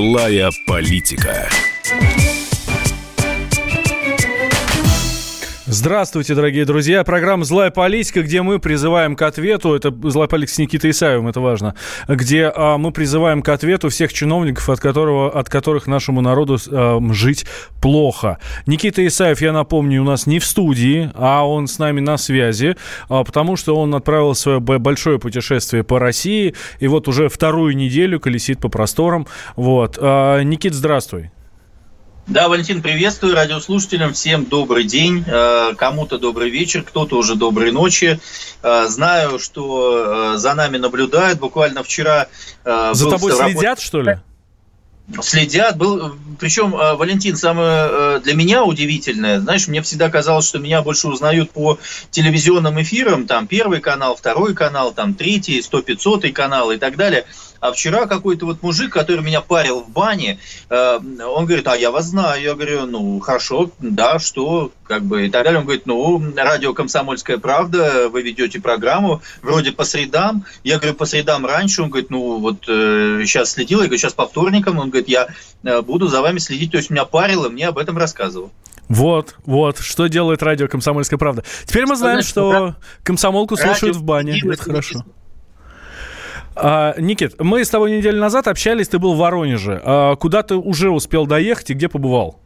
Злая политика. Здравствуйте, дорогие друзья. Программа «Злая политика», где мы призываем к ответу, это «Злая политика» с Никитой Исаевым, это важно, где а, мы призываем к ответу всех чиновников, от, которого, от которых нашему народу а, жить плохо. Никита Исаев, я напомню, у нас не в студии, а он с нами на связи, а, потому что он отправил свое большое путешествие по России, и вот уже вторую неделю колесит по просторам. Вот. А, Никит, здравствуй. Да, Валентин, приветствую радиослушателям. Всем добрый день. Э, кому-то добрый вечер, кто-то уже доброй ночи. Э, знаю, что э, за нами наблюдают. Буквально вчера... За тобой следят, что ли? следят. Был, причем, Валентин, самое для меня удивительное, знаешь, мне всегда казалось, что меня больше узнают по телевизионным эфирам, там первый канал, второй канал, там третий, сто пятьсотый канал и так далее. А вчера какой-то вот мужик, который меня парил в бане, э, он говорит, а я вас знаю. Я говорю, ну, хорошо, да, что, как бы, и так далее. Он говорит, ну, радио «Комсомольская правда», вы ведете программу, вроде по средам. Я говорю, по средам раньше. Он говорит, ну, вот э, сейчас следил. Я говорю, сейчас по вторникам. Он говорит, я э, буду за вами следить. То есть меня парило, мне об этом рассказывал. Вот, вот, что делает радио «Комсомольская правда». Теперь мы знаем, что комсомолку слушают в бане. Это хорошо. А, Никит, мы с тобой неделю назад общались, ты был в Воронеже. А, куда ты уже успел доехать и где побывал?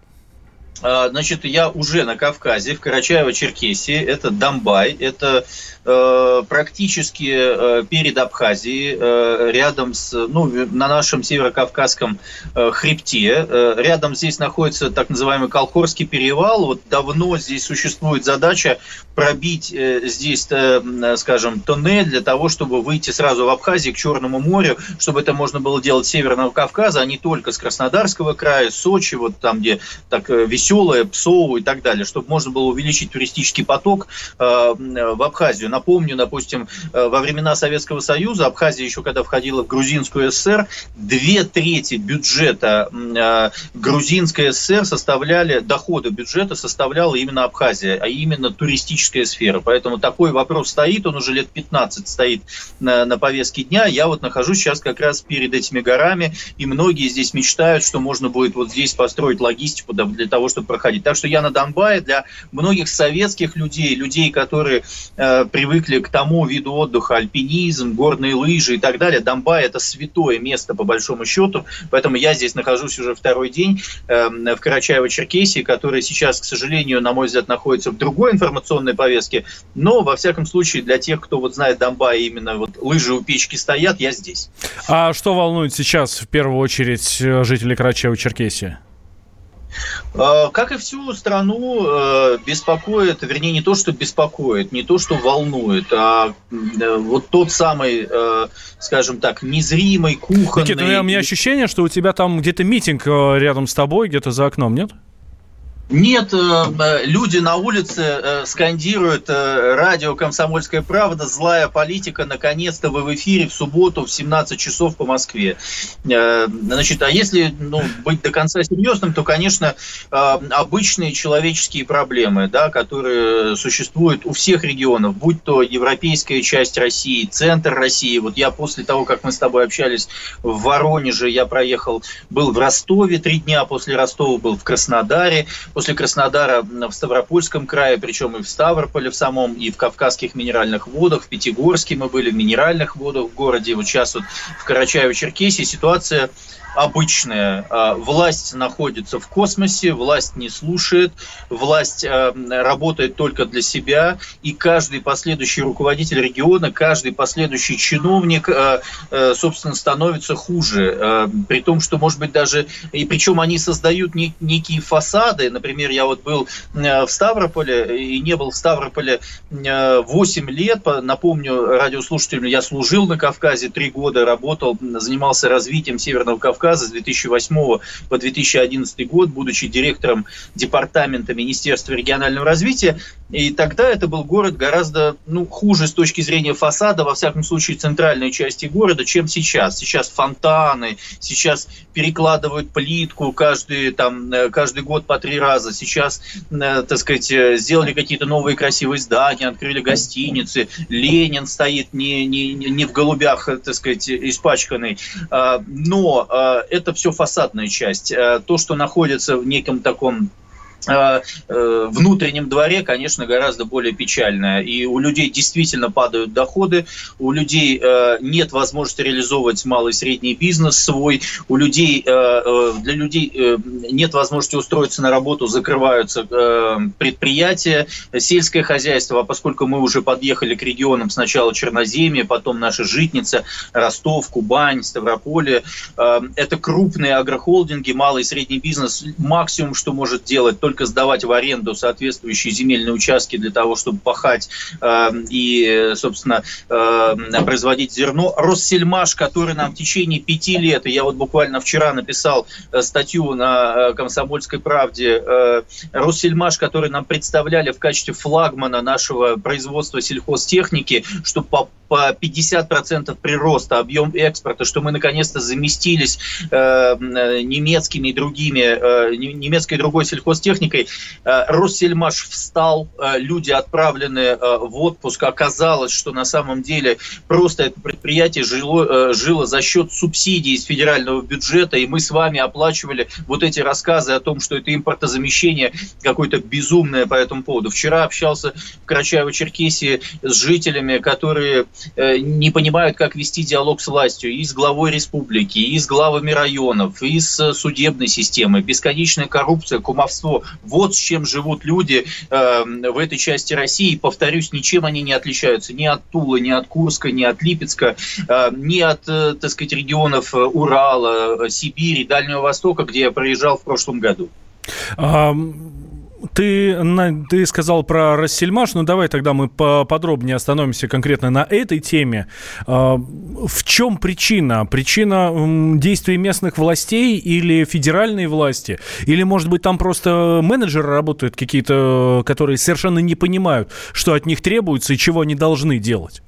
А, значит, я уже на Кавказе, в Карачаево-Черкесии, это Донбай, это э, практически э, перед Абхазией, э, рядом с, ну, на нашем северокавказском э, хребте. Э, рядом здесь находится так называемый Колхорский перевал. Вот давно здесь существует задача пробить э, здесь, э, скажем, тоннель для того, чтобы выйти сразу в Абхазии к Черному морю, чтобы это можно было делать с Северного Кавказа, а не только с Краснодарского края, Сочи, вот там, где так э, веселое, Псову и так далее, чтобы можно было увеличить туристический поток э, в Абхазию. Напомню, допустим, э, во времена Советского Союза, Абхазия еще когда входила в Грузинскую ССР, две трети бюджета э, Грузинской ССР составляли, доходы бюджета составляла именно Абхазия, а именно туристическая сфера. Поэтому такой вопрос стоит, он уже лет 15 стоит на, на повестке дня. Я вот нахожусь сейчас как раз перед этими горами, и многие здесь мечтают, что можно будет вот здесь построить логистику для того, чтобы проходить. Так что я на Донбайе для многих советских людей, людей, которые э, привыкли к тому виду отдыха, альпинизм, горные лыжи и так далее. Донбай – это святое место, по большому счету, поэтому я здесь нахожусь уже второй день э, в Карачаево-Черкесии, который сейчас, к сожалению, на мой взгляд, находится в другой информационной повестке, но, во всяком случае, для тех, кто вот знает Донбай, именно вот лыжи у печки стоят, я здесь. А что волнует сейчас, в первую очередь, жителей Карачаево-Черкесии? Э, как и всю страну, э, беспокоит, вернее, не то, что беспокоит, не то, что волнует, а э, вот тот самый, скажем так, незримый, кухонный... Никита, у меня ощущение, что у тебя там где-то митинг рядом с тобой, где-то за окном, нет? Нет, э, э, люди на улице э, скандируют радио «Комсомольская правда», «Злая политика», наконец-то вы в эфире в субботу в 17 часов по Москве. Значит, а если ну, быть до конца серьезным, то, конечно, обычные человеческие проблемы, да, которые существуют у всех регионов, будь то европейская часть России, центр России. Вот я после того, как мы с тобой общались в Воронеже, я проехал, был в Ростове три дня, после Ростова был в Краснодаре, после Краснодара в Ставропольском крае, причем и в Ставрополе в самом, и в Кавказских минеральных водах, в Пятигорске мы были, в минеральных водах в городе, вот сейчас вот в Карачаево-Черкесии ситуация обычная. А, власть находится в космосе, власть не слушает, власть а, работает только для себя, и каждый последующий руководитель региона, каждый последующий чиновник, а, собственно, становится хуже. При том, что, может быть, даже... И причем они создают некие фасады. Например, я вот был в Ставрополе и не был в Ставрополе 8 лет. Напомню радиослушателям, я служил на Кавказе 3 года, работал, занимался развитием Северного Кавказа Кавказа с 2008 по 2011 год, будучи директором департамента Министерства регионального развития. И тогда это был город гораздо ну, хуже с точки зрения фасада, во всяком случае, центральной части города, чем сейчас. Сейчас фонтаны, сейчас перекладывают плитку каждый, там, э, каждый год по три раза. Сейчас, так сказать, сделали какие-то новые красивые здания, открыли гостиницы. Ленин стоит не, не, не в голубях, так сказать, испачканный. Но это все фасадная часть. То, что находится в неком таком Э, э, внутреннем дворе, конечно, гораздо более печальная. И у людей действительно падают доходы, у людей э, нет возможности реализовывать малый и средний бизнес свой, у людей, для людей нет возможности устроиться на работу, закрываются предприятия, сельское хозяйство, а поскольку мы уже подъехали к регионам сначала Черноземье, потом наша Житница, Ростов, Кубань, Ставрополье, это крупные агрохолдинги, малый и средний бизнес, максимум, что может делать только только сдавать в аренду соответствующие земельные участки для того, чтобы пахать э, и, собственно, э, производить зерно. Россельмаш, который нам в течение пяти лет, и я вот буквально вчера написал э, статью на э, «Комсомольской правде», э, Россельмаш, который нам представляли в качестве флагмана нашего производства сельхозтехники, чтобы по, по 50% прироста объем экспорта, что мы наконец-то заместились э, немецкими и другими, э, немецкой и другой сельхозтехникой, техникой. Э, Россельмаш встал, э, люди отправлены э, в отпуск. Оказалось, что на самом деле просто это предприятие жило, жило за счет субсидий из федерального бюджета, и мы с вами оплачивали вот эти рассказы о том, что это импортозамещение какое-то безумное по этому поводу. Вчера общался в Карачаево-Черкесии с жителями, которые не понимают, как вести диалог с властью, и с главой республики, и с главами районов, и с судебной системой. Бесконечная коррупция, кумовство. Вот с чем живут люди э, в этой части России. Повторюсь, ничем они не отличаются ни от Тулы, ни от Курска, ни от Липецка, э, ни от, э, так сказать, регионов Урала, Сибири, Дальнего Востока, где я проезжал в прошлом году. Ты, ты сказал про Рассельмаш, ну давай тогда мы подробнее остановимся конкретно на этой теме. А, в чем причина? Причина действий местных властей или федеральной власти? Или, может быть, там просто менеджеры работают какие-то, которые совершенно не понимают, что от них требуется и чего они должны делать?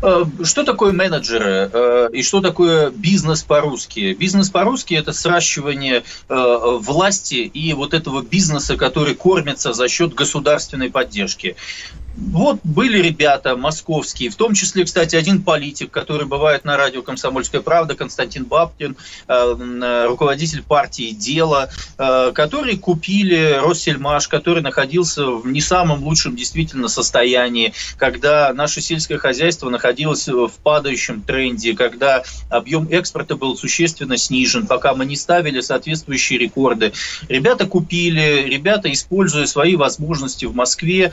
Э, что такое менеджеры э, и что такое бизнес по-русски? Бизнес по-русски – это сращивание э, власти и вот этого бизнеса, который кормится за счет государственной поддержки вот были ребята московские, в том числе, кстати, один политик, который бывает на радио «Комсомольская правда», Константин Бабкин, э, э, руководитель партии «Дело», э, которые купили Россельмаш, который находился в не самом лучшем действительно состоянии, когда наше сельское хозяйство находилось в падающем тренде, когда объем экспорта был существенно снижен, пока мы не ставили соответствующие рекорды. Ребята купили, ребята, используя свои возможности в Москве,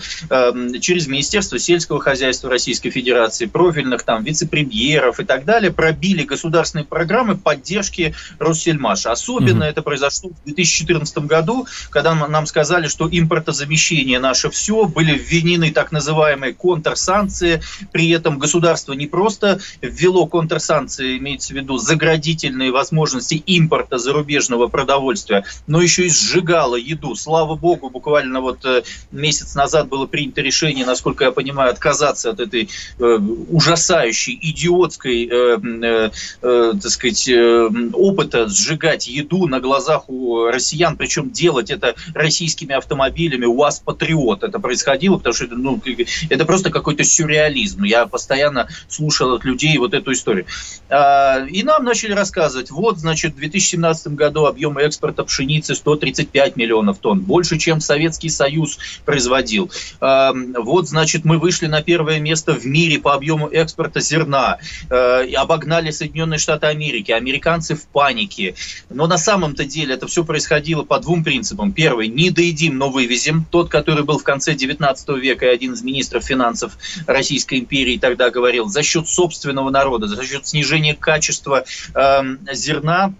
через Министерство сельского хозяйства Российской Федерации, профильных там вице-премьеров и так далее, пробили государственные программы поддержки Россельмаша. Особенно mm это произошло в 2014 году, когда нам сказали, что импортозамещение наше все, были введены так называемые контрсанкции, при этом государство не просто ввело контрсанкции, имеется в виду заградительные возможности импорта зарубежного продовольствия, но еще и сжигало еду. Слава богу, буквально вот э, месяц назад было принято решение решение, насколько я понимаю, отказаться от этой э, ужасающей, идиотской, э, э, э, так сказать, э, опыта сжигать еду на глазах у россиян, причем делать это российскими автомобилями УАЗ Патриот. Это происходило, потому что это, ну, это просто какой-то сюрреализм. Я постоянно слушал от людей вот эту историю. А, и нам начали рассказывать, вот, значит, в 2017 году объем экспорта пшеницы 135 миллионов тонн, больше, чем Советский Союз производил. А, вот, значит, мы вышли на первое место в мире по объему экспорта зерна, э, обогнали Соединенные Штаты Америки, американцы в панике. Но на самом-то деле это все происходило по двум принципам. Первый, не доедим, но вывезем. Тот, который был в конце 19 века и один из министров финансов Российской империи тогда говорил, за счет собственного народа, за счет снижения качества э, зерна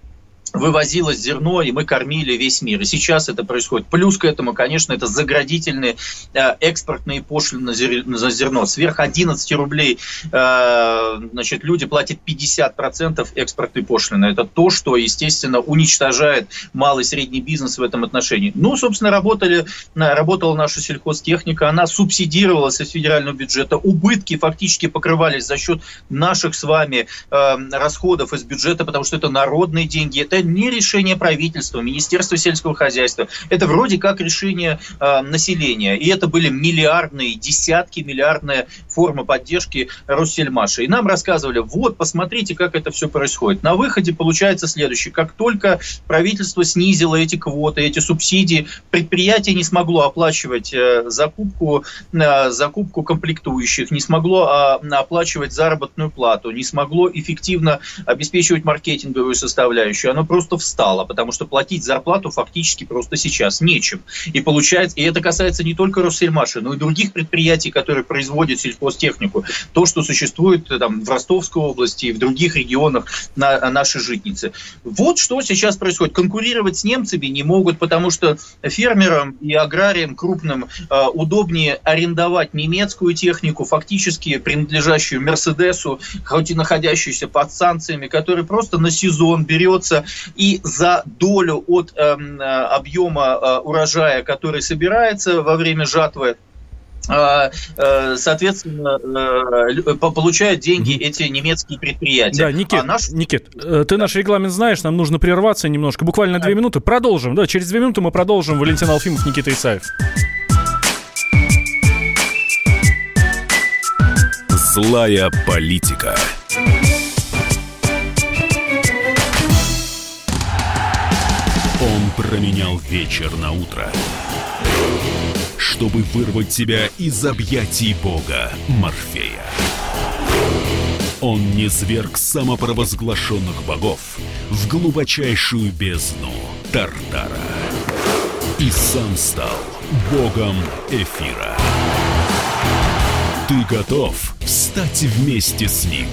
вывозилось зерно, и мы кормили весь мир. И сейчас это происходит. Плюс к этому, конечно, это заградительные э, экспортные пошлины за зерно. Сверх 11 рублей э, значит, люди платят 50% экспортной пошлины. Это то, что, естественно, уничтожает малый и средний бизнес в этом отношении. Ну, собственно, работали, работала наша сельхозтехника, она субсидировалась из федерального бюджета. Убытки фактически покрывались за счет наших с вами э, расходов из бюджета, потому что это народные деньги, это не решение правительства, Министерства сельского хозяйства. Это вроде как решение э, населения. И это были миллиардные, десятки миллиардные формы поддержки Россельмаша. И нам рассказывали, вот, посмотрите, как это все происходит. На выходе получается следующее. Как только правительство снизило эти квоты, эти субсидии, предприятие не смогло оплачивать э, закупку, э, закупку комплектующих, не смогло э, оплачивать заработную плату, не смогло эффективно обеспечивать маркетинговую составляющую. Оно просто встало, потому что платить зарплату фактически просто сейчас нечем. И получается, и это касается не только Россельмаша, но и других предприятий, которые производят сельхозтехнику. То, что существует там, в Ростовской области и в других регионах на нашей житницы. Вот что сейчас происходит. Конкурировать с немцами не могут, потому что фермерам и аграриям крупным э, удобнее арендовать немецкую технику, фактически принадлежащую Мерседесу, хоть и находящуюся под санкциями, который просто на сезон берется и за долю от эм, э, объема э, урожая, который собирается во время жатвы, а, э, соответственно, э, получают деньги эти немецкие предприятия. Да, Никит, а наш... Никит э, ты наш регламент знаешь, нам нужно прерваться немножко, буквально две минуты. Продолжим, да, через две минуты мы продолжим. Валентин Алфимов, Никита Исаев. Злая политика. Променял вечер на утро чтобы вырвать тебя из объятий бога Морфея. Он не зверг самопровозглашенных богов в глубочайшую бездну Тартара. И сам стал богом эфира. Ты готов встать вместе с ним?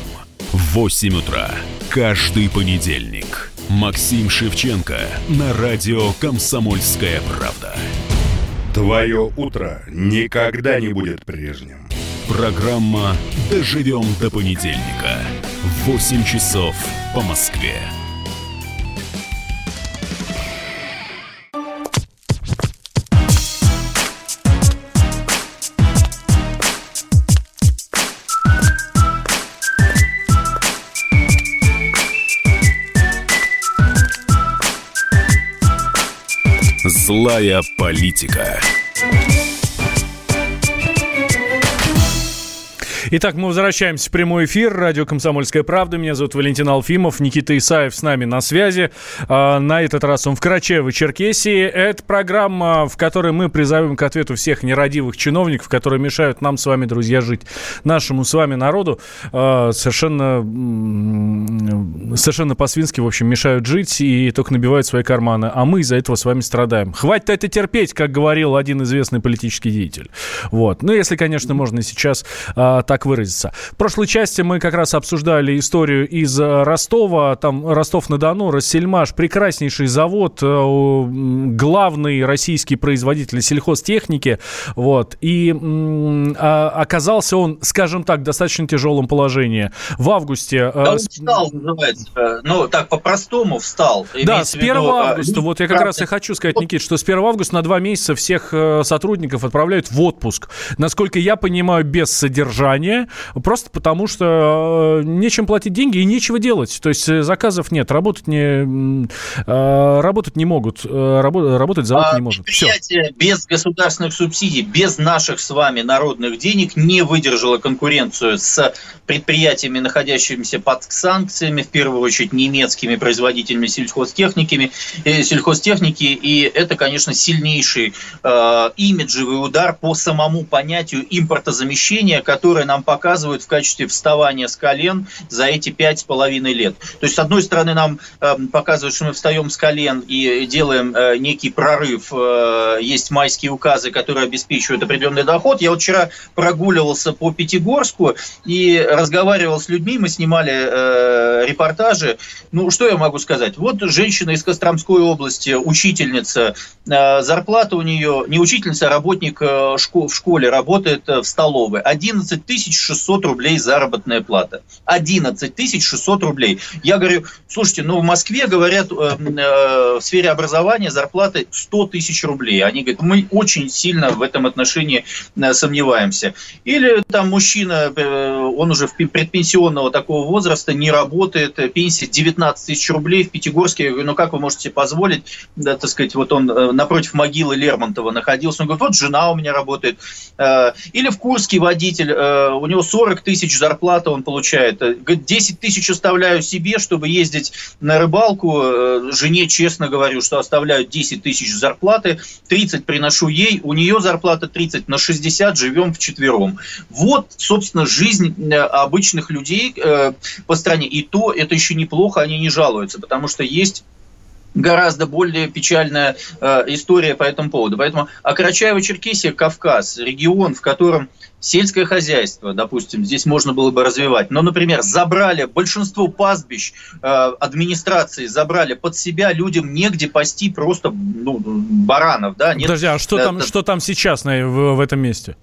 В 8 утра каждый понедельник. Максим Шевченко на радио «Комсомольская правда». Твое утро никогда не будет прежним. Программа «Доживем до понедельника» в 8 часов по Москве. Злая политика. Итак, мы возвращаемся в прямой эфир. Радио «Комсомольская правда». Меня зовут Валентин Алфимов. Никита Исаев с нами на связи. А, на этот раз он в Карачаево-Черкесии. Это программа, в которой мы призовем к ответу всех нерадивых чиновников, которые мешают нам с вами, друзья, жить. Нашему с вами народу а, совершенно, совершенно по-свински, в общем, мешают жить и только набивают свои карманы. А мы из-за этого с вами страдаем. Хватит это терпеть, как говорил один известный политический деятель. Вот. Ну, если, конечно, можно сейчас а, так так выразиться. В прошлой части мы как раз обсуждали историю из э, Ростова, там Ростов-на-Дону, Рассельмаш, прекраснейший завод, э, главный российский производитель сельхозтехники, вот, и а, оказался он, скажем так, в достаточно тяжелом положении. В августе... Э, да, он встал, называется, ну, так по-простому встал. Да, с 1 августа, вот я как раз и хочу сказать, Никит, что с 1 августа на два месяца всех сотрудников отправляют в отпуск. Насколько я понимаю, без содержания компания, просто потому что э, нечем платить деньги и нечего делать. То есть э, заказов нет, работать не, э, работать не могут, работать завод а не может. Предприятие Все. без государственных субсидий, без наших с вами народных денег не выдержало конкуренцию с предприятиями, находящимися под санкциями, в первую очередь немецкими производителями сельхозтехники, сельхозтехники и это, конечно, сильнейший э, имиджевый удар по самому понятию импортозамещения, которое нам нам показывают в качестве вставания с колен за эти пять с половиной лет. То есть, с одной стороны, нам э, показывают, что мы встаем с колен и делаем э, некий прорыв. Э, есть майские указы, которые обеспечивают определенный доход. Я вот вчера прогуливался по Пятигорску и разговаривал с людьми, мы снимали э, репортажи. Ну, что я могу сказать? Вот женщина из Костромской области, учительница, зарплата у нее, не учительница, а работник в школе, работает в столовой. 11 тысяч 600 рублей заработная плата. 11 600 рублей. Я говорю, слушайте, ну в Москве, говорят, э, э, в сфере образования зарплаты 100 тысяч рублей. Они говорят, мы очень сильно в этом отношении э, сомневаемся. Или там мужчина, он уже в предпенсионного такого возраста, не работает, пенсия 19 тысяч рублей в Пятигорске. Ну, как вы можете позволить, да, так сказать, вот он напротив могилы Лермонтова находился, он говорит, вот жена у меня работает. Или в Курске водитель, у него 40 тысяч зарплата он получает. Говорит, 10 тысяч оставляю себе, чтобы ездить на рыбалку. Жене честно говорю, что оставляю 10 тысяч зарплаты, 30 приношу ей, у нее зарплата 30, на 60 живем в четвером. Вот, собственно, жизнь э, обычных людей э, по стране. И то это еще неплохо, они не жалуются, потому что есть гораздо более печальная э, история по этому поводу. Поэтому Акарачаево-Черкесия, Кавказ, регион, в котором сельское хозяйство, допустим, здесь можно было бы развивать, но, например, забрали большинство пастбищ э, администрации, забрали под себя, людям негде пасти просто ну, баранов. Да? Нет, Подожди, а что, там, что там сейчас на, в, в этом месте?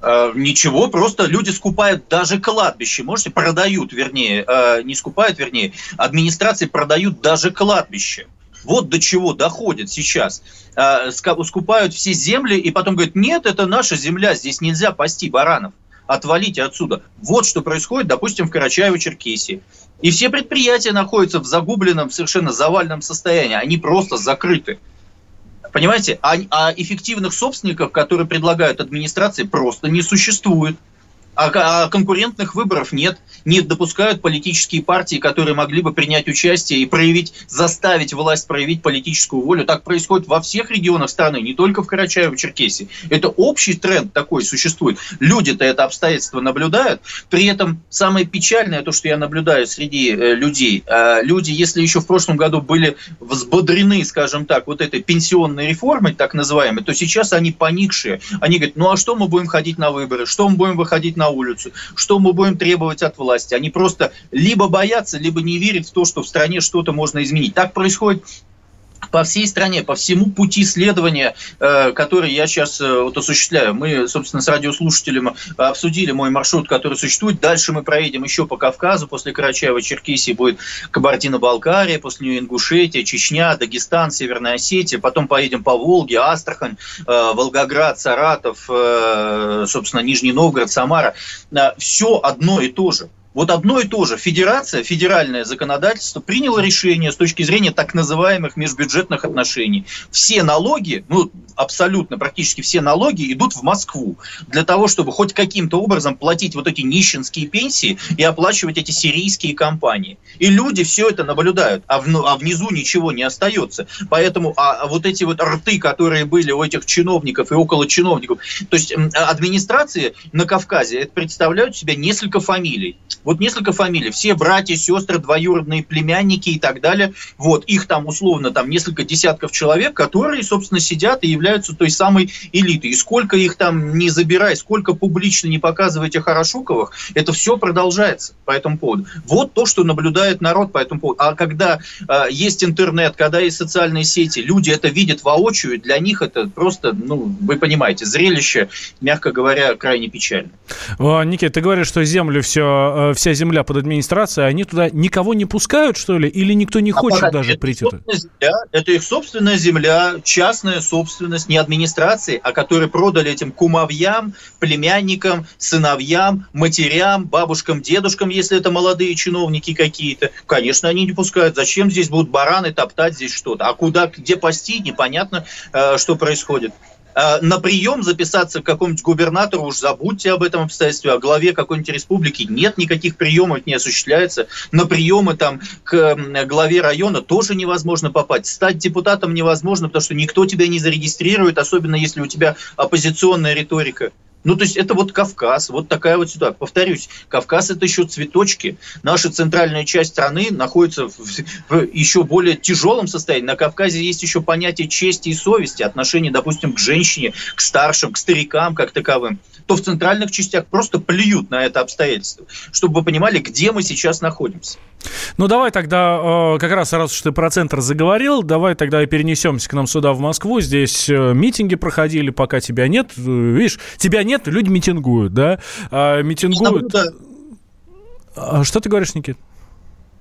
Э, ничего, просто люди скупают даже кладбище. Можете, продают, вернее, э, не скупают, вернее, администрации продают даже кладбище. Вот до чего доходит сейчас. Э, скупают все земли и потом говорят, нет, это наша земля, здесь нельзя пасти баранов. Отвалите отсюда. Вот что происходит, допустим, в Карачаево-Черкесии. И все предприятия находятся в загубленном, совершенно завальном состоянии. Они просто закрыты. Понимаете, а, а эффективных собственников, которые предлагают администрации, просто не существует. А, а конкурентных выборов нет. Не допускают политические партии, которые могли бы принять участие и проявить, заставить власть проявить политическую волю. Так происходит во всех регионах страны, не только в Карачаево-Черкесии. Это общий тренд такой существует. Люди-то это обстоятельство наблюдают. При этом самое печальное, то, что я наблюдаю среди э, людей, э, люди, если еще в прошлом году были взбодрены, скажем так, вот этой пенсионной реформой, так называемой, то сейчас они поникшие. Они говорят, ну а что мы будем ходить на выборы, что мы будем выходить на улицу, что мы будем требовать от власти. Они просто либо боятся, либо не верят в то, что в стране что-то можно изменить. Так происходит по всей стране, по всему пути следования, э, который я сейчас э, вот осуществляю. Мы, собственно, с радиослушателем обсудили мой маршрут, который существует. Дальше мы проедем еще по Кавказу. После Карачаева-Черкесии будет Кабардино-Балкария, после нее Ингушетия, Чечня, Дагестан, Северная Осетия. Потом поедем по Волге, Астрахань, э, Волгоград, Саратов, собственно, Нижний Новгород, Самара. Все одно и то же. Вот одно и то же. Федерация, федеральное законодательство приняло решение с точки зрения так называемых межбюджетных отношений. Все налоги, ну, абсолютно, практически все налоги идут в Москву для того, чтобы хоть каким-то образом платить вот эти нищенские пенсии и оплачивать эти сирийские компании. И люди все это наблюдают, а, в, а внизу ничего не остается. Поэтому а, а вот эти вот рты, которые были у этих чиновников и около чиновников, то есть администрации на Кавказе это представляют себя несколько фамилий. Вот несколько фамилий, все братья, сестры, двоюродные племянники и так далее. Вот их там условно там несколько десятков человек, которые, собственно, сидят и являются той самой элитой. И сколько их там не забирай, сколько публично не показывайте Хорошуковых, это все продолжается по этому поводу. Вот то, что наблюдает народ по этому поводу. А когда э, есть интернет, когда есть социальные сети, люди это видят воочию, для них это просто, ну, вы понимаете, зрелище, мягко говоря, крайне печально. Никита, ты говоришь, что землю все, вся земля под администрацией, они туда никого не пускают, что ли? Или никто не а хочет а, даже это прийти туда? Земля, это их собственная земля, частная собственность, не администрации, а которые продали этим кумовьям, племянникам, сыновьям, матерям, бабушкам, дедушкам, если это молодые чиновники какие-то. Конечно, они не пускают. Зачем здесь будут бараны топтать здесь что-то? А куда, где пасти, непонятно, э, что происходит. Э, на прием записаться к какому-нибудь губернатору, уж забудьте об этом обстоятельстве, о главе какой-нибудь республики нет никаких приемов, не осуществляется. На приемы там к главе района тоже невозможно попасть. Стать депутатом невозможно, потому что никто тебя не зарегистрирует, особенно если у тебя оппозиционная риторика. Ну, то есть это вот Кавказ, вот такая вот ситуация. Повторюсь, Кавказ это еще цветочки. Наша центральная часть страны находится в, в еще более тяжелом состоянии. На Кавказе есть еще понятие чести и совести, отношение, допустим, к женщине, к старшим, к старикам как таковым. То в центральных частях просто плюют на это обстоятельство, чтобы вы понимали, где мы сейчас находимся. Ну, давай тогда, э, как раз раз уж ты про центр заговорил, давай тогда и перенесемся к нам сюда, в Москву. Здесь э, митинги проходили, пока тебя нет. Э, видишь, тебя нет, люди митингуют, да? А, митингуют. А, что ты говоришь, Никит?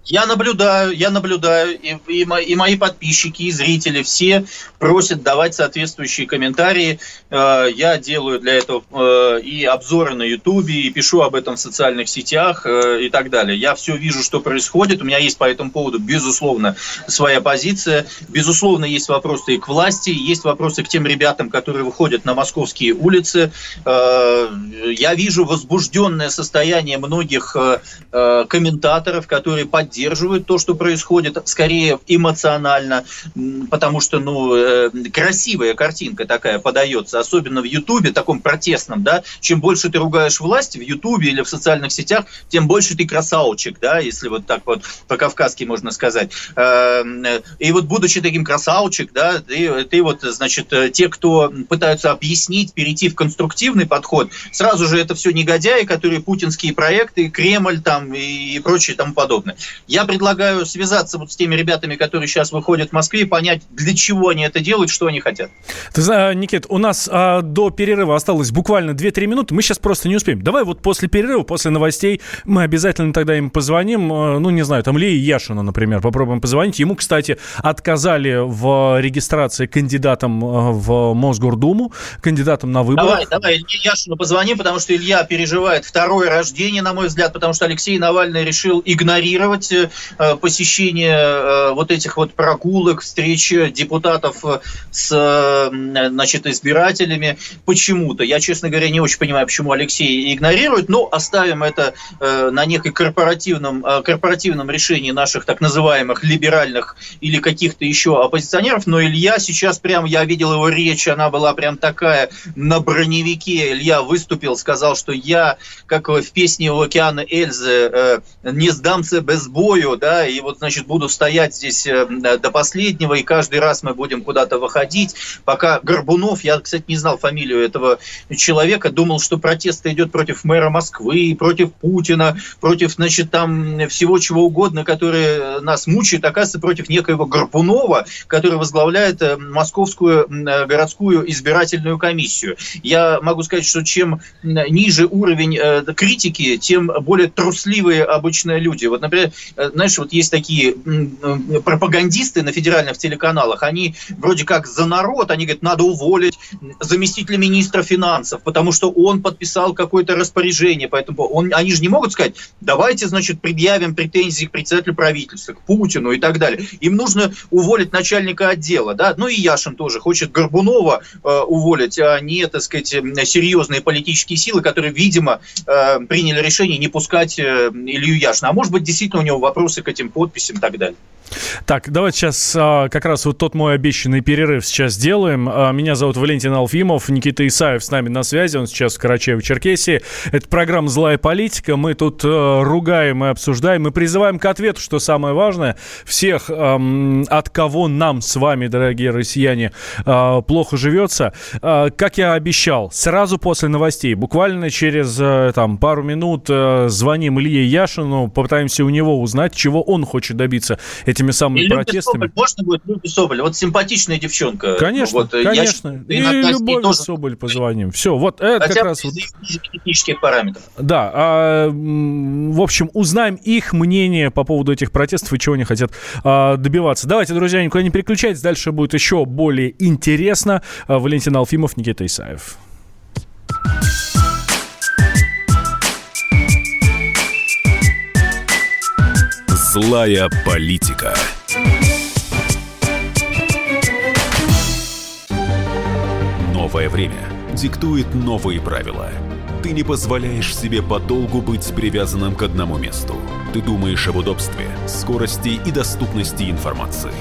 Я наблюдаю, я наблюдаю, и, и, и мои подписчики, и зрители все просят давать соответствующие комментарии. Э, я делаю для этого э, и обзоры на Ютубе, и пишу об этом в социальных сетях э, и так далее. Я все вижу, что происходит. У меня есть по этому поводу, безусловно, своя позиция. Безусловно, есть вопросы и к власти, есть вопросы к тем ребятам, которые выходят на московские улицы. Я вижу возбужденное состояние многих комментаторов, которые поддерживают поддерживают то, что происходит, скорее эмоционально, потому что, ну, э, красивая картинка такая подается, особенно в Ютубе, таком протестном, да, чем больше ты ругаешь власть в Ютубе или в социальных сетях, тем больше ты красавчик, да, если вот так вот по-кавказски можно сказать. Эм, и вот будучи таким красавчик, да, ты, ты вот, значит, э, те, кто пытаются объяснить, перейти в конструктивный подход, сразу же это все негодяи, которые путинские проекты, Кремль там и прочее и тому подобное. Я предлагаю связаться вот с теми ребятами, которые сейчас выходят в Москве, и понять, для чего они это делают, что они хотят. Ты знаешь, Никит, у нас а, до перерыва осталось буквально 2-3 минуты, мы сейчас просто не успеем. Давай вот после перерыва, после новостей, мы обязательно тогда им позвоним, а, ну, не знаю, там Лии Яшина, например, попробуем позвонить. Ему, кстати, отказали в регистрации кандидатом а, в Мосгордуму, кандидатом на выборы. Давай, давай, Илье Яшину позвоним, потому что Илья переживает второе рождение, на мой взгляд, потому что Алексей Навальный решил игнорировать Э, посещение э, вот этих вот прогулок, встреч депутатов с значит, избирателями почему-то. Я, честно говоря, не очень понимаю, почему Алексей игнорирует, но оставим это э, на некой корпоративном, корпоративном решении наших так называемых либеральных или каких-то еще оппозиционеров. Но Илья сейчас прям, я видел его речь, она была прям такая на броневике. Илья выступил, сказал, что я, как в песне у океана Эльзы, не сдамся без боя, бою, да, и вот, значит, буду стоять здесь э, до последнего, и каждый раз мы будем куда-то выходить, пока Горбунов, я, кстати, не знал фамилию этого человека, думал, что протест идет против мэра Москвы, против Путина, против, значит, там всего чего угодно, которое нас мучает, оказывается, против некоего Горбунова, который возглавляет э, Московскую э, городскую избирательную комиссию. Я могу сказать, что чем ниже уровень критики, тем более трусливые обычные люди. Вот, например, Э, знаешь, вот есть такие пропагандисты на федеральных телеканалах, они вроде как за народ, они говорят, надо уволить заместителя министра финансов, потому что он подписал какое-то распоряжение, поэтому он, они же не могут сказать, давайте, значит, предъявим претензии к председателю правительства, к Путину и так далее. Им нужно уволить начальника отдела, да, ну и Яшин тоже хочет Горбунова э, уволить, а не, так сказать, серьезные политические силы, которые, видимо, э, приняли решение не пускать э, Илью Яшина. А может быть, действительно у него вопросы к этим подписям и так далее. Так, давайте сейчас а, как раз вот тот мой обещанный перерыв сейчас сделаем. А, меня зовут Валентин Алфимов, Никита Исаев с нами на связи, он сейчас в Карачаево-Черкесии. Это программа «Злая политика». Мы тут а, ругаем и обсуждаем, мы призываем к ответу, что самое важное, всех, от кого нам с вами, дорогие россияне, плохо живется. Как я обещал, сразу после новостей, буквально через там, пару минут звоним Илье Яшину, попытаемся у него узнать, чего он хочет добиться этими самыми и протестами. Соболь, можно будет Любовь Соболь? Вот симпатичная девчонка. Конечно, вот, конечно. Я, и Любовь тоже... Соболь позвоним. Все, вот это Хотя как раз... Вот... технических параметров. Да. А, в общем, узнаем их мнение по поводу этих протестов и чего они хотят а, добиваться. Давайте, друзья, никуда не переключайтесь. Дальше будет еще более интересно. А, Валентин Алфимов, Никита Исаев. Злая политика. Новое время диктует новые правила. Ты не позволяешь себе подолгу быть привязанным к одному месту. Ты думаешь об удобстве, скорости и доступности информации.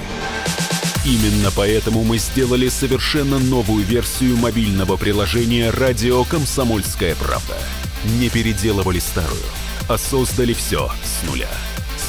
Именно поэтому мы сделали совершенно новую версию мобильного приложения «Радио Комсомольская правда». Не переделывали старую, а создали все с нуля –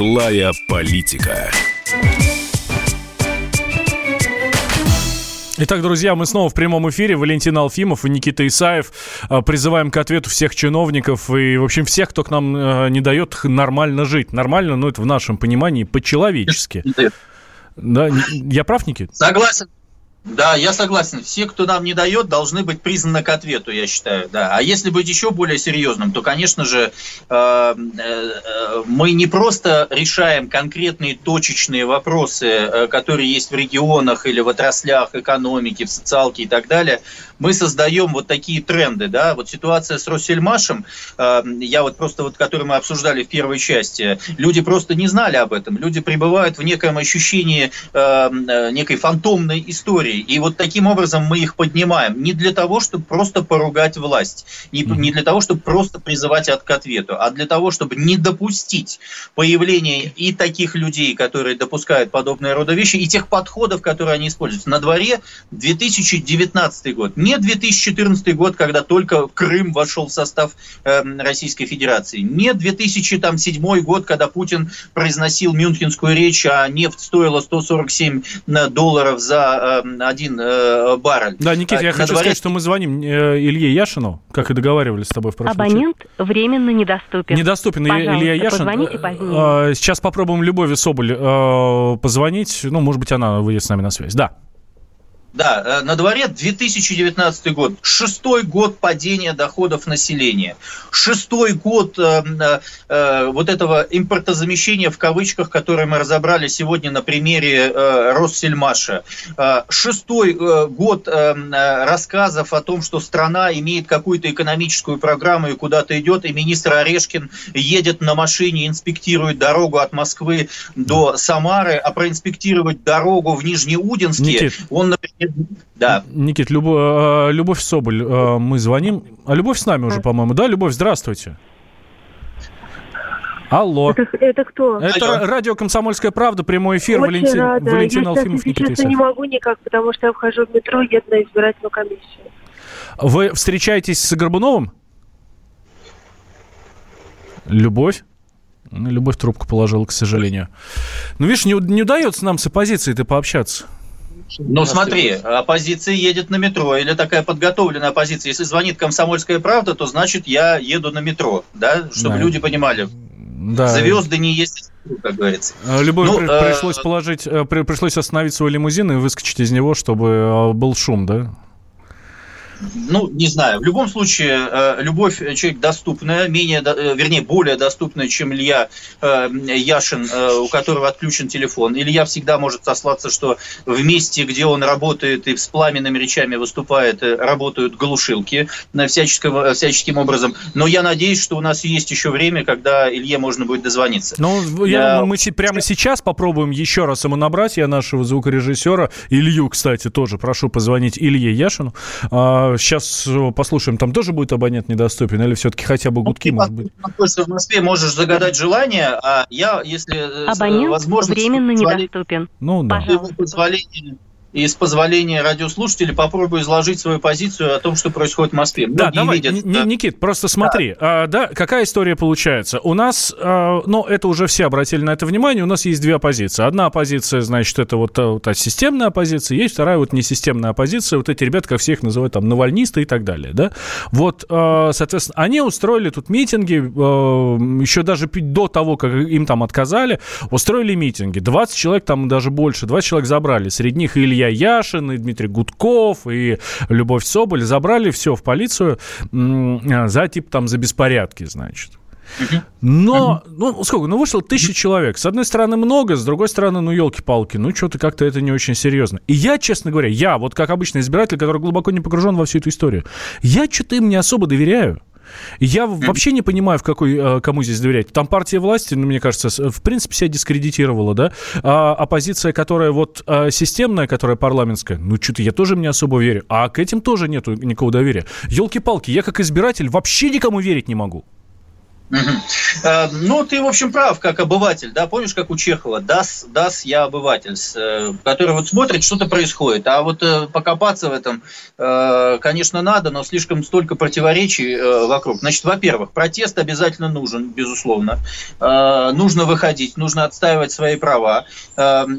Злая политика. Итак, друзья, мы снова в прямом эфире. Валентин Алфимов и Никита Исаев. А, призываем к ответу всех чиновников и, в общем, всех, кто к нам а, не дает нормально жить. Нормально, но это в нашем понимании по-человечески. Да, я прав, Никит? Согласен. Да, я согласен. Все, кто нам не дает, должны быть признаны к ответу, я считаю. Да. А если быть еще более серьезным, то, конечно же, э, э, мы не просто решаем конкретные точечные вопросы, э, которые есть в регионах или в отраслях экономики, в социалке и так далее. Мы создаем вот такие тренды. Да? Вот ситуация с Россельмашем, я вот просто вот, который мы обсуждали в первой части, люди просто не знали об этом. Люди пребывают в неком ощущении некой фантомной истории истории. И вот таким образом мы их поднимаем. Не для того, чтобы просто поругать власть, не, не для того, чтобы просто призывать от, к ответу, а для того, чтобы не допустить появления и таких людей, которые допускают подобные рода вещи, и тех подходов, которые они используют. На дворе 2019 год, не 2014 год, когда только Крым вошел в состав э, Российской Федерации, не 2007 год, когда Путин произносил мюнхенскую речь, а нефть стоила 147 э, долларов за э, один э, баррель. Да, Никита, я а, хочу дворе... сказать, что мы звоним э, Илье Яшину, как и договаривались с тобой в прошлом Абонент эфире. временно недоступен. Недоступен Пожалуйста, Илья Яшин. позвоните позднее. Э, сейчас попробуем Любови Соболь э, позвонить. Ну, может быть, она выйдет с нами на связь. Да. Да, э, на дворе 2019 год. Шестой год падения доходов населения. Шестой год э, э, э, вот этого импортозамещения в кавычках, которое мы разобрали сегодня на примере э, Россельмаша. Э, шестой э, год э, э, рассказов о том, что страна имеет какую-то экономическую программу и куда-то идет, и министр Орешкин едет на машине, инспектирует дорогу от Москвы до Самары, а проинспектировать дорогу в Нижнеудинске, Никит. он, например, да. Никит, Любовь, э, Любовь Соболь, э, мы звоним. А Любовь с нами уже, по-моему. Да, Любовь, здравствуйте. Алло. Это, это кто? Это Алло. радио «Комсомольская правда», прямой эфир. Очень Валентин, рада. Валентин я Алфимов, Никита Исаев. не могу никак, потому что я вхожу в метро, еду на избирательную комиссию. Вы встречаетесь с Горбуновым? Любовь? Ну, Любовь трубку положила, к сожалению. Ну, видишь, не, не удается нам с оппозицией-то пообщаться. Ну смотри, оппозиция едет на метро, или такая подготовленная оппозиция. Если звонит комсомольская правда, то значит я еду на метро, да, чтобы да. люди понимали. Да. Звезды не есть, как говорится. А, Любовь ну, при, э... пришлось положить, э, при, пришлось остановить свой лимузин и выскочить из него, чтобы э, был шум, да? Ну, не знаю. В любом случае, э, любовь человек доступная, менее, э, вернее, более доступная, чем Илья э, Яшин, у которого отключен телефон. Илья всегда может сослаться, что в месте, где он работает и с пламенными речами выступает, работают глушилки всяческим, всяческим образом. Но я надеюсь, что у нас есть еще время, когда Илье можно будет дозвониться. Ну, я, мы прямо сейчас попробуем еще раз ему набрать. Я нашего звукорежиссера, Илью, кстати, тоже прошу позвонить Илье Яшину. А, Сейчас э, послушаем, там тоже будет абонент недоступен или все-таки хотя бы гудки, ну, может быть? в Москве, можешь загадать желание, а я, если э, абонент возможно, временно недоступен. Ну, да. Позволение и с позволения радиослушателей попробую изложить свою позицию о том, что происходит в Москве. Многие да, давай, видят, Н- да. Никит, просто смотри, да. А, да, какая история получается? У нас, а, ну, это уже все обратили на это внимание, у нас есть две оппозиции. Одна оппозиция, значит, это вот та, та системная оппозиция, есть вторая вот несистемная оппозиция, вот эти ребята, как все их называют, там, навальнисты и так далее, да? Вот, а, соответственно, они устроили тут митинги, а, еще даже до того, как им там отказали, устроили митинги. 20 человек, там даже больше, 20 человек забрали, среди них Илья Илья Яшин, и Дмитрий Гудков, и Любовь Соболь забрали все в полицию за, типа, там, за беспорядки, значит. Но, ну, сколько, ну, вышло тысяча человек. С одной стороны, много, с другой стороны, ну, елки-палки, ну, что-то как-то это не очень серьезно. И я, честно говоря, я, вот как обычный избиратель, который глубоко не погружен во всю эту историю, я что-то им не особо доверяю. Я вообще не понимаю, в какой, э, кому здесь доверять. Там партия власти, ну, мне кажется, в принципе, себя дискредитировала, да. А оппозиция, которая вот э, системная, которая парламентская, ну, что-то я тоже не особо верю. А к этим тоже нету никакого доверия. Елки-палки, я как избиратель вообще никому верить не могу. Угу. Ну, ты, в общем, прав, как обыватель, да, помнишь, как у Чехова, «Дас, дас я обыватель», э, который вот смотрит, что-то происходит, а вот э, покопаться в этом, конечно, надо, но слишком столько противоречий вокруг. Значит, во-первых, протест обязательно нужен, безусловно, нужно выходить, нужно отстаивать свои права,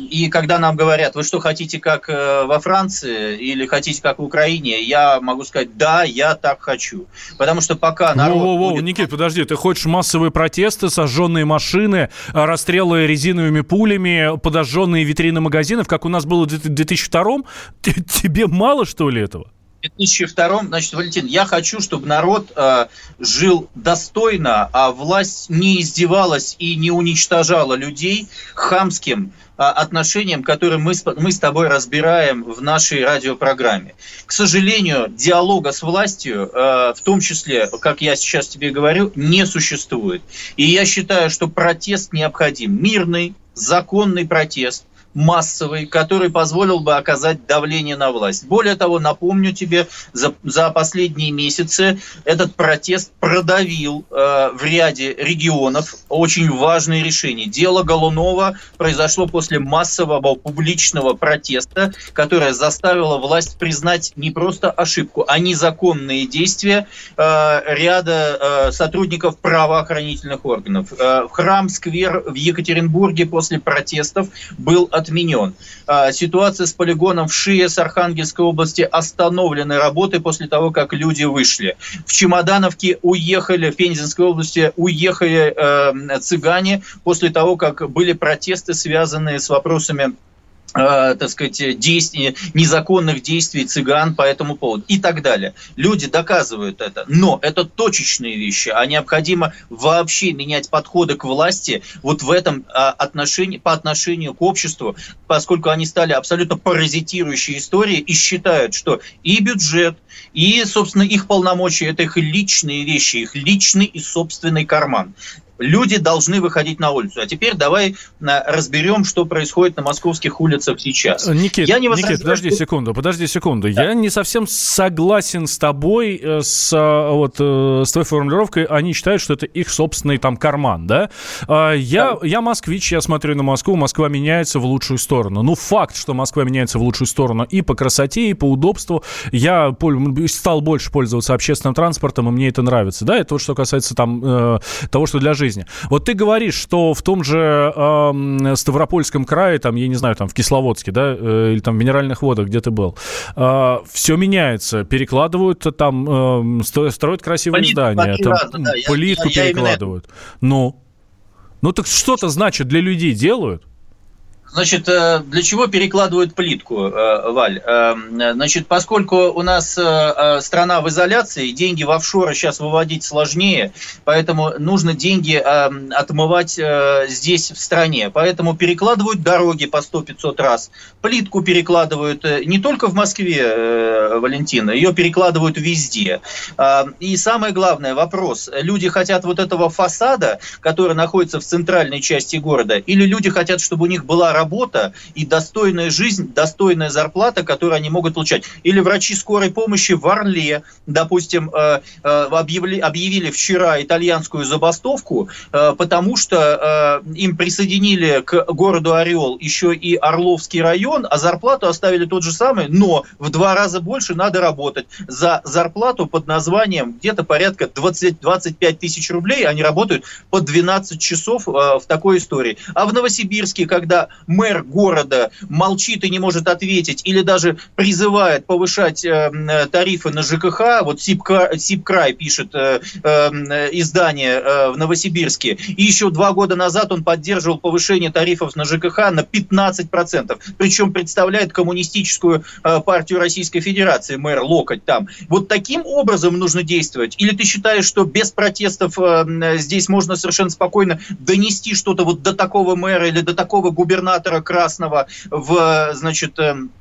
и когда нам говорят, вы что, хотите как во Франции или хотите как в Украине, я могу сказать, да, я так хочу, потому что пока народ... Воу-воу-воу, будет... Никит, подожди, ты хочешь массовые протесты, сожженные машины, а, расстрелы резиновыми пулями, подожженные витрины магазинов, как у нас было в 2002 Тебе мало, что ли, этого? В 2002 значит, Валентин, я хочу, чтобы народ э, жил достойно, а власть не издевалась и не уничтожала людей хамским э, отношением, которое мы, мы с тобой разбираем в нашей радиопрограмме. К сожалению, диалога с властью, э, в том числе, как я сейчас тебе говорю, не существует. И я считаю, что протест необходим. Мирный, законный протест массовый, который позволил бы оказать давление на власть. Более того, напомню тебе, за, за последние месяцы этот протест продавил э, в ряде регионов очень важные решения. Дело Голунова произошло после массового публичного протеста, которое заставило власть признать не просто ошибку, а незаконные действия э, ряда э, сотрудников правоохранительных органов. Э, храм-сквер в Екатеринбурге после протестов был отменен. А, ситуация с полигоном в Шие с Архангельской области остановлены работы после того, как люди вышли. В Чемодановке уехали, в Пензенской области уехали э, цыгане после того, как были протесты, связанные с вопросами так сказать, действий, незаконных действий цыган по этому поводу и так далее. Люди доказывают это, но это точечные вещи, а необходимо вообще менять подходы к власти вот в этом а, отношении, по отношению к обществу, поскольку они стали абсолютно паразитирующей историей и считают, что и бюджет, и, собственно, их полномочия – это их личные вещи, их личный и собственный карман люди должны выходить на улицу. А теперь давай разберем, что происходит на московских улицах сейчас. Никит, я не Никит подожди что... секунду, подожди секунду. Да. Я не совсем согласен с тобой, э, с, э, вот, э, с твоей формулировкой. Они считают, что это их собственный там карман, да? А, я, да. я москвич, я смотрю на Москву, Москва меняется в лучшую сторону. Ну, факт, что Москва меняется в лучшую сторону и по красоте, и по удобству. Я стал больше пользоваться общественным транспортом, и мне это нравится, да? Это вот что касается там того, что для жизни жизни. Вот ты говоришь, что в том же э, Ставропольском крае, там, я не знаю, там в Кисловодске, да, э, или там в Минеральных водах, где ты был, э, все меняется, перекладывают там, э, строят красивые Полит, здания, там, раза, да, плитку я, я, перекладывают. Я именно... Ну, ну так что-то значит для людей делают? Значит, э, для чего перекладывают плитку, э, Валь? Э, значит, поскольку у нас страна в изоляции, деньги в офшоры сейчас выводить сложнее, поэтому нужно деньги отмывать здесь, в стране. Поэтому перекладывают дороги по 100-500 раз. Плитку перекладывают не только в Москве, Валентина, ее перекладывают везде. И самое главное, вопрос. Люди хотят вот этого фасада, который находится в центральной части города, или люди хотят, чтобы у них была работа и достойная жизнь, достойная зарплата, которую они могут получать. Или врачи скорой помощи в Орле, допустим, э, э, объявили, объявили вчера итальянскую забастовку, э, потому что им присоединили к городу Орел еще и Орловский район, а зарплату оставили тот же самый, но в два раза больше надо работать. За зарплату под названием где-то порядка 20-25 тысяч рублей они работают по 12 часов в такой истории. А в Новосибирске, когда мэр города молчит и не может ответить, или даже призывает повышать э, тарифы на ЖКХ, вот СИП-край пишет э, э, издание э, в Новосибирске, и еще два года назад он поддерживал повышение тарифов на ЖКХ на 15%, причем представляет коммунистическую э, партию Российской Федерации, мэр Локоть там. Вот таким образом нужно действовать? Или ты считаешь, что без протестов э, здесь можно совершенно спокойно донести что-то вот до такого мэра или до такого губернатора, губернатора Красного в, значит, эм,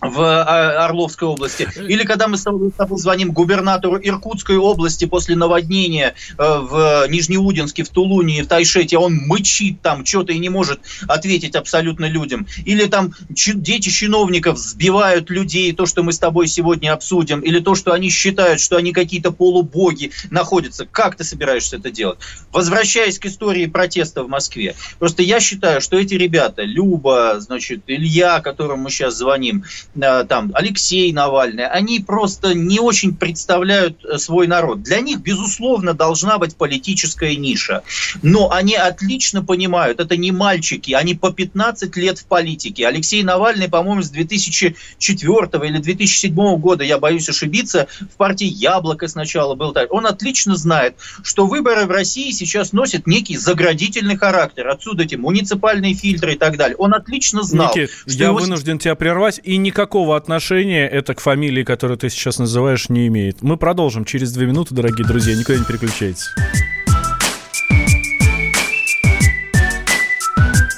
в а, Орловской области. Или когда мы с тобой звоним губернатору Иркутской области после наводнения э, в Нижнеудинске, в Тулуне, в Тайшете, он мычит там что-то и не может ответить абсолютно людям. Или там дети чиновников сбивают людей, то, что мы с тобой сегодня обсудим, или то, что они считают, что они какие-то полубоги находятся. Как ты собираешься это делать? Возвращаясь к истории протеста в Москве. Просто я считаю, что эти ребята, Люба, значит, Илья, которому мы сейчас звоним, Э, там, Алексей Навальный, они просто не очень представляют э, свой народ. Для них, безусловно, должна быть политическая ниша. Но они отлично понимают, это не мальчики, они по 15 лет в политике. Алексей Навальный, по-моему, с 2004 или 2007 года, я боюсь ошибиться, в партии «Яблоко» сначала был так. Он отлично знает, что выборы в России сейчас носят некий заградительный характер. Отсюда эти муниципальные фильтры и так далее. Он отлично знал. Никит, я его... вынужден тебя прервать. И никак никакого отношения это к фамилии, которую ты сейчас называешь, не имеет. Мы продолжим через две минуты, дорогие друзья. Никуда не переключайтесь.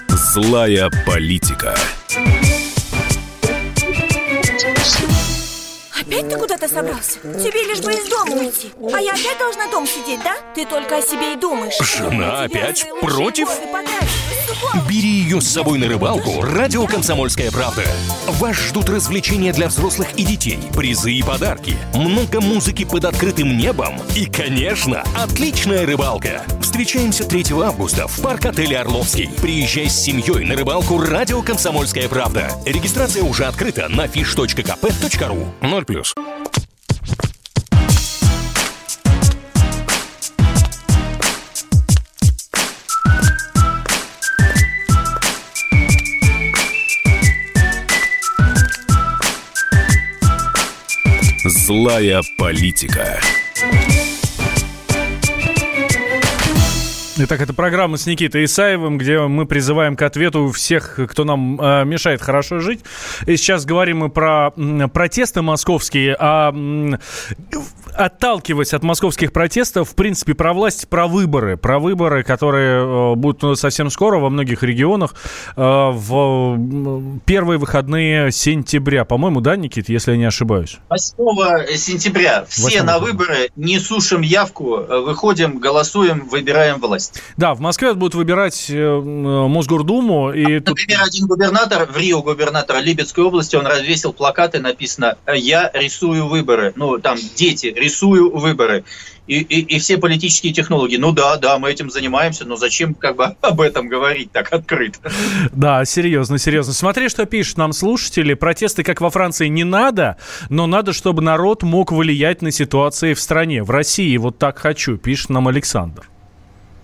Злая политика. Опять ты куда-то собрался? Тебе лишь бы из дома уйти. А я опять должна дом сидеть, да? Ты только о себе и думаешь. Жена опять против? Бери ее с собой на рыбалку. Радио «Комсомольская правда» Вас ждут развлечения для взрослых и детей Призы и подарки Много музыки под открытым небом И, конечно, отличная рыбалка. Встречаемся 3 августа в парк-отеле «Орловский» Приезжай с семьей на рыбалку Радио «Комсомольская правда» Регистрация уже открыта на fish.kp.ru 0+. Adiós. Злая политика. Итак, это программа с Никитой Исаевым, где мы призываем к ответу всех, кто нам э, мешает хорошо жить. И сейчас говорим мы про м, протесты московские, а м, отталкиваясь от московских протестов, в принципе, про власть, про выборы. Про выборы, которые э, будут совсем скоро во многих регионах, э, в первые выходные сентября. По-моему, да, Никит, если я не ошибаюсь? 8 сентября. Все 8 на выборы, не сушим явку, э, выходим, голосуем, выбираем власть. Да, в Москве будут выбирать э, Мосгордуму. И Например, тут... один губернатор, в Рио губернатора Липецкой области, он развесил плакаты, написано «Я рисую выборы». Ну, там, дети, рисую выборы. И, и, и все политические технологии. Ну да, да, мы этим занимаемся, но зачем как бы об этом говорить так открыто? Да, серьезно, серьезно. Смотри, что пишут нам слушатели. Протесты, как во Франции, не надо, но надо, чтобы народ мог влиять на ситуации в стране. В России вот так хочу, пишет нам Александр.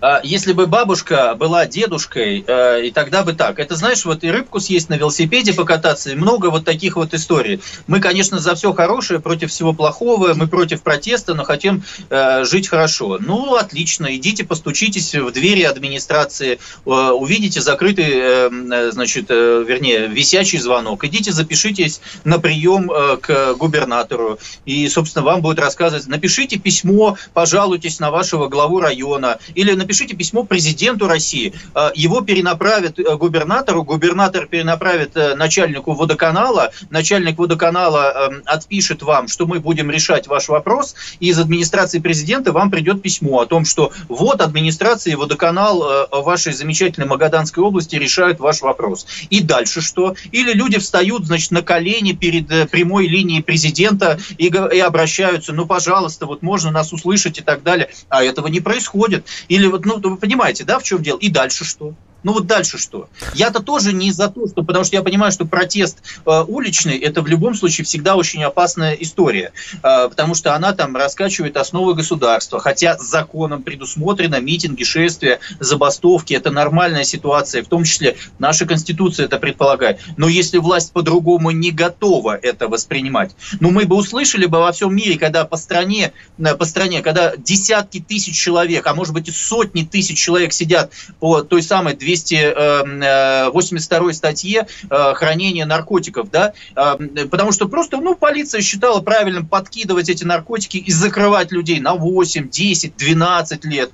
А, если бы бабушка была дедушкой, э, и тогда бы так. Это, знаешь, вот и рыбку съесть на велосипеде покататься, и много вот таких вот историй. Мы, конечно, за все хорошее, против всего плохого, мы против протеста, но хотим э, жить хорошо. Ну, отлично, идите постучитесь в двери администрации, э, увидите закрытый, значит, вернее, висячий звонок, идите запишитесь на прием к губернатору, и, собственно, вам будет рассказывать, напишите письмо, пожалуйтесь на вашего главу района, или напишите письмо президенту России. А, его перенаправят э, губернатору, губернатор перенаправит э, начальнику водоканала, начальник водоканала эм, отпишет вам, что мы будем решать ваш вопрос, и из администрации президента вам придет письмо о том, что вот администрация и водоканал э, вашей замечательной Магаданской области решают ваш вопрос. И дальше что? Или люди встают, значит, на колени перед прямой линией президента и, и обращаются, ну, пожалуйста, вот можно нас услышать и так далее. А этого не происходит. Или вот, ну, вы понимаете, да, в чем дело? И дальше что? Ну вот дальше что? Я-то тоже не за то, что, потому что я понимаю, что протест э, уличный это в любом случае всегда очень опасная история, э, потому что она там раскачивает основы государства, хотя законом предусмотрено митинги, шествия, забастовки, это нормальная ситуация, в том числе наша конституция это предполагает. Но если власть по-другому не готова это воспринимать, ну мы бы услышали бы во всем мире, когда по стране, э, по стране, когда десятки тысяч человек, а может быть и сотни тысяч человек сидят по той самой 282 статье хранения наркотиков, да, потому что просто, ну, полиция считала правильным подкидывать эти наркотики и закрывать людей на 8, 10, 12 лет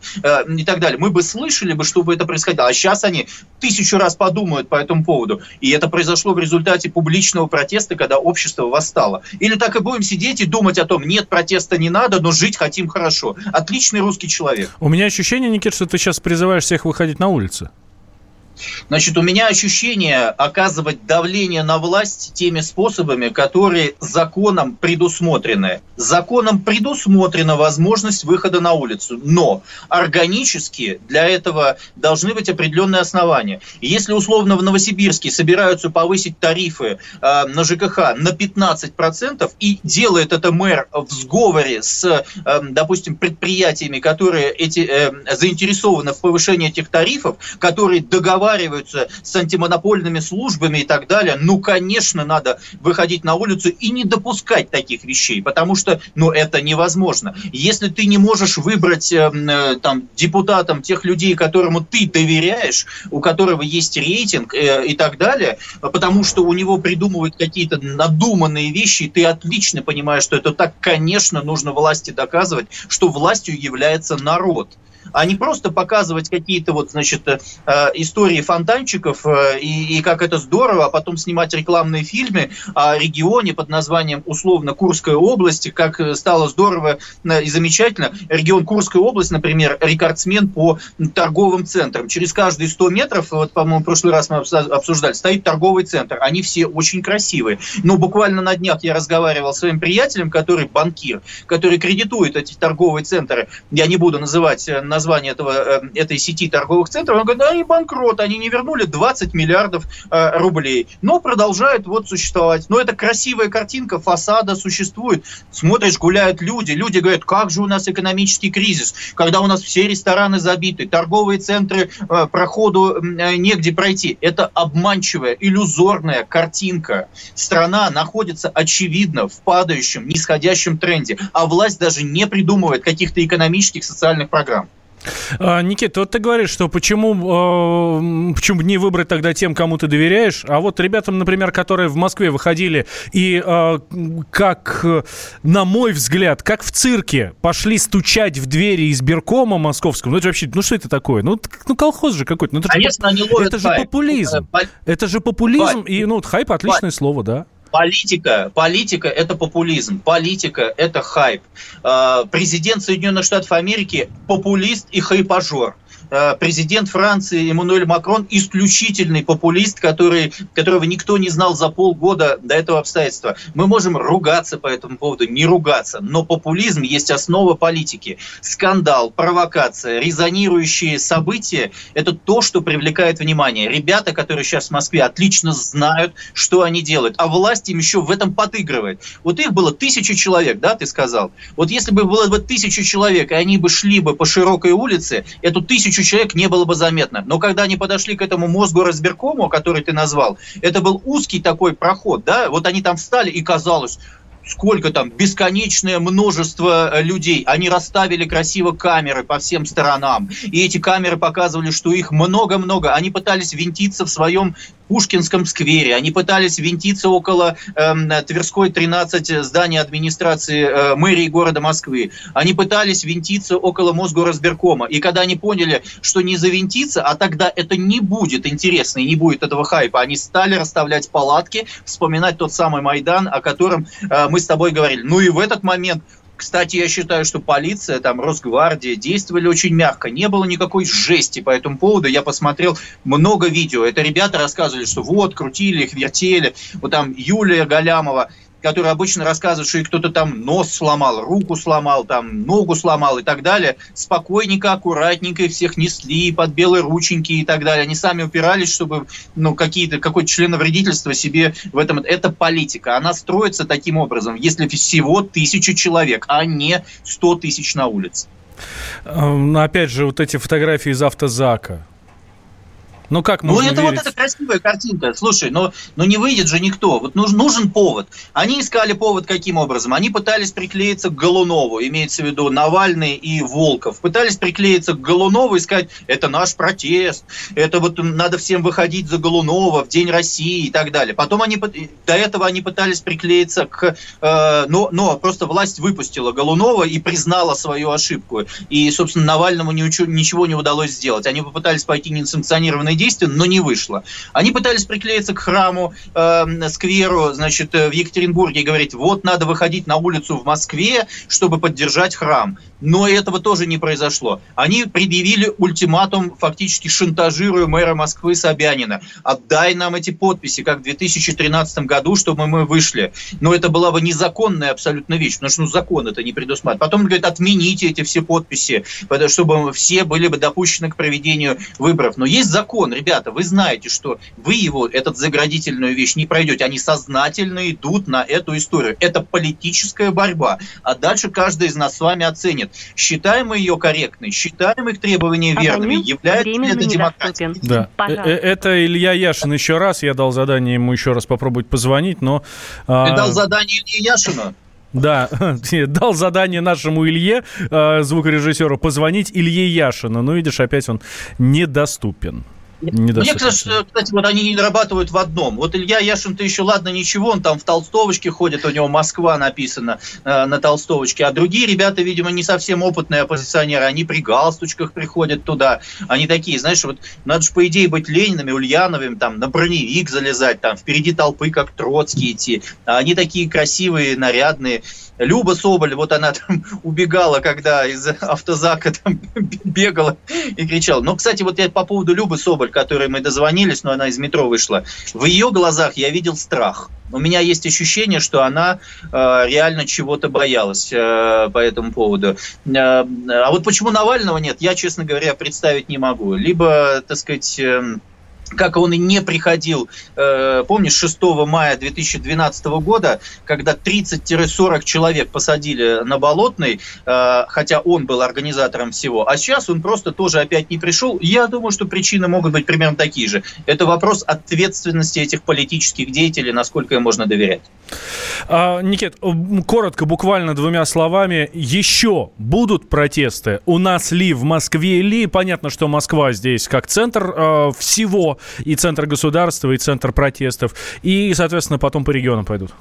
и так далее. Мы бы слышали бы, чтобы это происходило, а сейчас они тысячу раз подумают по этому поводу. И это произошло в результате публичного протеста, когда общество восстало. Или так и будем сидеть и думать о том, нет, протеста не надо, но жить хотим хорошо. Отличный русский человек. У меня ощущение, Никит, что ты сейчас призываешь всех выходить на улицу. Значит, у меня ощущение оказывать давление на власть теми способами, которые законом предусмотрены. Законом предусмотрена возможность выхода на улицу, но органически для этого должны быть определенные основания. если условно в Новосибирске собираются повысить тарифы э, на ЖКХ на 15% и делает это мэр в сговоре с, э, допустим, предприятиями, которые эти, э, заинтересованы в повышении этих тарифов, которые договариваются договариваются с антимонопольными службами и так далее, ну, конечно, надо выходить на улицу и не допускать таких вещей, потому что, ну, это невозможно. Если ты не можешь выбрать э, э, там депутатам тех людей, которому ты доверяешь, у которого есть рейтинг э, и так далее, потому что у него придумывают какие-то надуманные вещи, ты отлично понимаешь, что это так, конечно, нужно власти доказывать, что властью является народ а не просто показывать какие-то вот, значит, э, истории фонтанчиков э, и, и как это здорово, а потом снимать рекламные фильмы о регионе под названием условно Курская область, как стало здорово э, и замечательно. Регион Курская область, например, рекордсмен по торговым центрам. Через каждые 100 метров, вот, по-моему, в прошлый раз мы обсуждали, стоит торговый центр. Они все очень красивые. Но буквально на днях я разговаривал с своим приятелем, который банкир, который кредитует эти торговые центры. Я не буду называть название этого, э, этой сети торговых центров, он говорит, да, они банкрот, они не вернули 20 миллиардов э, рублей, но продолжают вот существовать. Но это красивая картинка, фасада существует. Смотришь, гуляют люди, люди говорят, как же у нас экономический кризис, когда у нас все рестораны забиты, торговые центры, э, проходу негде пройти. Это обманчивая, иллюзорная картинка. Страна находится, очевидно, в падающем, нисходящем тренде, а власть даже не придумывает каких-то экономических, социальных программ. А, Никита, вот ты говоришь, что почему, э, почему не выбрать тогда тем, кому ты доверяешь, а вот ребятам, например, которые в Москве выходили и, э, как, на мой взгляд, как в цирке, пошли стучать в двери избиркома московского, ну это вообще, ну что это такое? Ну, ну колхоз же какой-то. Ну, это Конечно, же, они Это же хайп. популизм. Это же популизм, хайп. и, ну, хайп отличное хайп. слово, да. Политика, политика – это популизм, политика – это хайп. А, президент Соединенных Штатов Америки – популист и хайпажор. Э, президент Франции Эммануэль Макрон исключительный популист, который, которого никто не знал за полгода до этого обстоятельства. Мы можем ругаться по этому поводу, не ругаться, но популизм есть основа политики. Скандал, провокация, резонирующие события – это то, что привлекает внимание. Ребята, которые сейчас в Москве, отлично знают, что они делают, а власть им еще в этом подыгрывает. Вот их было тысяча человек, да, ты сказал? Вот если бы было бы тысяча человек, и они бы шли бы по широкой улице, эту тысячу тысячу человек не было бы заметно. Но когда они подошли к этому мозгу разбиркому, который ты назвал, это был узкий такой проход, да, вот они там встали и казалось, сколько там, бесконечное множество э, людей. Они расставили красиво камеры по всем сторонам. И эти камеры показывали, что их много-много. Они пытались винтиться в своем Пушкинском сквере. Они пытались винтиться около э, Тверской 13 здания администрации э, мэрии города Москвы. Они пытались винтиться около Мосгорразбиркома. И когда они поняли, что не завинтиться, а тогда это не будет интересно и не будет этого хайпа, они стали расставлять палатки, вспоминать тот самый Майдан, о котором э, мы с тобой говорили. Ну и в этот момент кстати, я считаю, что полиция, там, Росгвардия действовали очень мягко. Не было никакой жести по этому поводу. Я посмотрел много видео. Это ребята рассказывали, что вот, крутили их, вертели. Вот там Юлия Галямова которые обычно рассказывают, что кто-то там нос сломал, руку сломал, там ногу сломал и так далее, спокойненько, аккуратненько их всех несли под белые рученьки и так далее. Они сами упирались, чтобы ну, какие-то, какое-то членовредительство себе в этом... Это политика. Она строится таким образом, если всего тысяча человек, а не сто тысяч на улице. Эм, опять же, вот эти фотографии из автозака Ну как можно Ну это верить? вот эта красивая картинка. Слушай, но, но не выйдет же никто. Вот нужен, нужен повод. Они искали повод каким образом? Они пытались приклеиться к Голунову, имеется в виду Навальный и Волков. Пытались приклеиться к Голунову и сказать, это наш протест, это вот надо всем выходить за Голунова в День России и так далее. Потом они, до этого они пытались приклеиться к... Э, но, но просто власть выпустила Голунова и признала свою ошибку. И, собственно, Навальному ничего, ничего не удалось сделать. Они попытались пойти несанкционированные действия, но не вышло. Они пытались приклеиться к храму, э, скверу, значит, в Екатеринбурге и говорить, вот надо выходить на улицу в Москве, чтобы поддержать храм. Но этого тоже не произошло. Они предъявили ультиматум, фактически шантажируя мэра Москвы Собянина. Отдай нам эти подписи, как в 2013 году, чтобы мы вышли. Но это была бы незаконная абсолютно вещь, потому что ну, закон это не предусматривает. Потом он говорит, отмените эти все подписи, чтобы все были бы допущены к проведению выборов. Но есть закон, ребята, вы знаете, что вы его, этот заградительную вещь, не пройдете. Они сознательно идут на эту историю. Это политическая борьба. А дальше каждый из нас с вами оценит, считаем мы ее корректной, считаем их требования верными, является ли это демократией. Да. Э, э, это Илья Яшин еще раз. Я дал задание ему еще раз попробовать позвонить, но... А, Ты дал задание Илье Яшину? Да, дал задание нашему Илье, э, звукорежиссеру, позвонить Илье Яшину. Но, видишь, опять он недоступен. Мне кажется, кстати, вот они не дорабатывают в одном. Вот Илья Яшин-то еще, ладно, ничего, он там в толстовочке ходит, у него Москва написано э, на толстовочке, а другие ребята, видимо, не совсем опытные оппозиционеры, они при галстучках приходят туда, они такие, знаешь, вот надо же, по идее, быть Ленинами, Ульяновым, там, на броневик залезать, там, впереди толпы, как Троцкий идти, а они такие красивые, нарядные, Люба Соболь, вот она там убегала, когда из автозака там бегала и кричала. Но, кстати, вот я по поводу Любы Соболь, которой мы дозвонились, но она из метро вышла, в ее глазах я видел страх. У меня есть ощущение, что она э, реально чего-то боялась э, по этому поводу. Э, а вот почему Навального нет, я, честно говоря, представить не могу. Либо, так сказать... Э, как он и не приходил, э, помнишь, 6 мая 2012 года, когда 30-40 человек посадили на Болотный, э, хотя он был организатором всего, а сейчас он просто тоже опять не пришел. Я думаю, что причины могут быть примерно такие же. Это вопрос ответственности этих политических деятелей, насколько им можно доверять. А, Никит, коротко, буквально двумя словами, еще будут протесты? У нас ли в Москве ли? Понятно, что Москва здесь как центр э, всего и центр государства, и центр протестов, и, соответственно, потом по регионам пойдут.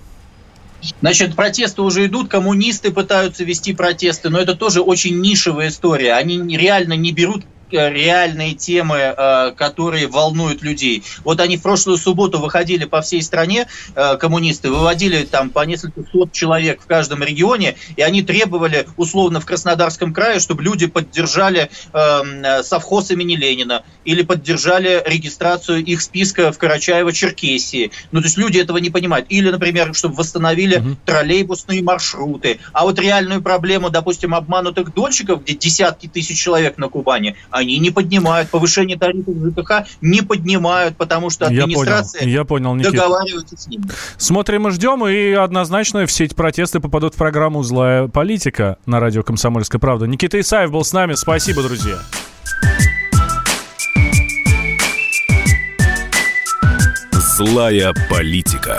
Значит, протесты уже идут, коммунисты пытаются вести протесты, но это тоже очень нишевая история. Они реально не берут реальные темы, э, которые волнуют людей. Вот они в прошлую субботу выходили по всей стране, э, коммунисты, выводили там по несколько сот человек в каждом регионе, и они требовали, условно, в Краснодарском крае, чтобы люди поддержали совхоз имени Ленина или поддержали регистрацию их списка в Карачаево-Черкесии. Ну, то есть люди этого не понимают. Или, например, чтобы восстановили угу. троллейбусные маршруты. А вот реальную проблему, допустим, обманутых дольщиков, где десятки тысяч человек на Кубани, они не поднимают. Повышение тарифов ЖКХ не поднимают, потому что администрация я понял, я понял, договаривается с ними. Смотрим и ждем, и однозначно все эти протесты попадут в программу «Злая политика» на радио «Комсомольская правда». Никита Исаев был с нами. Спасибо, друзья. Злая политика.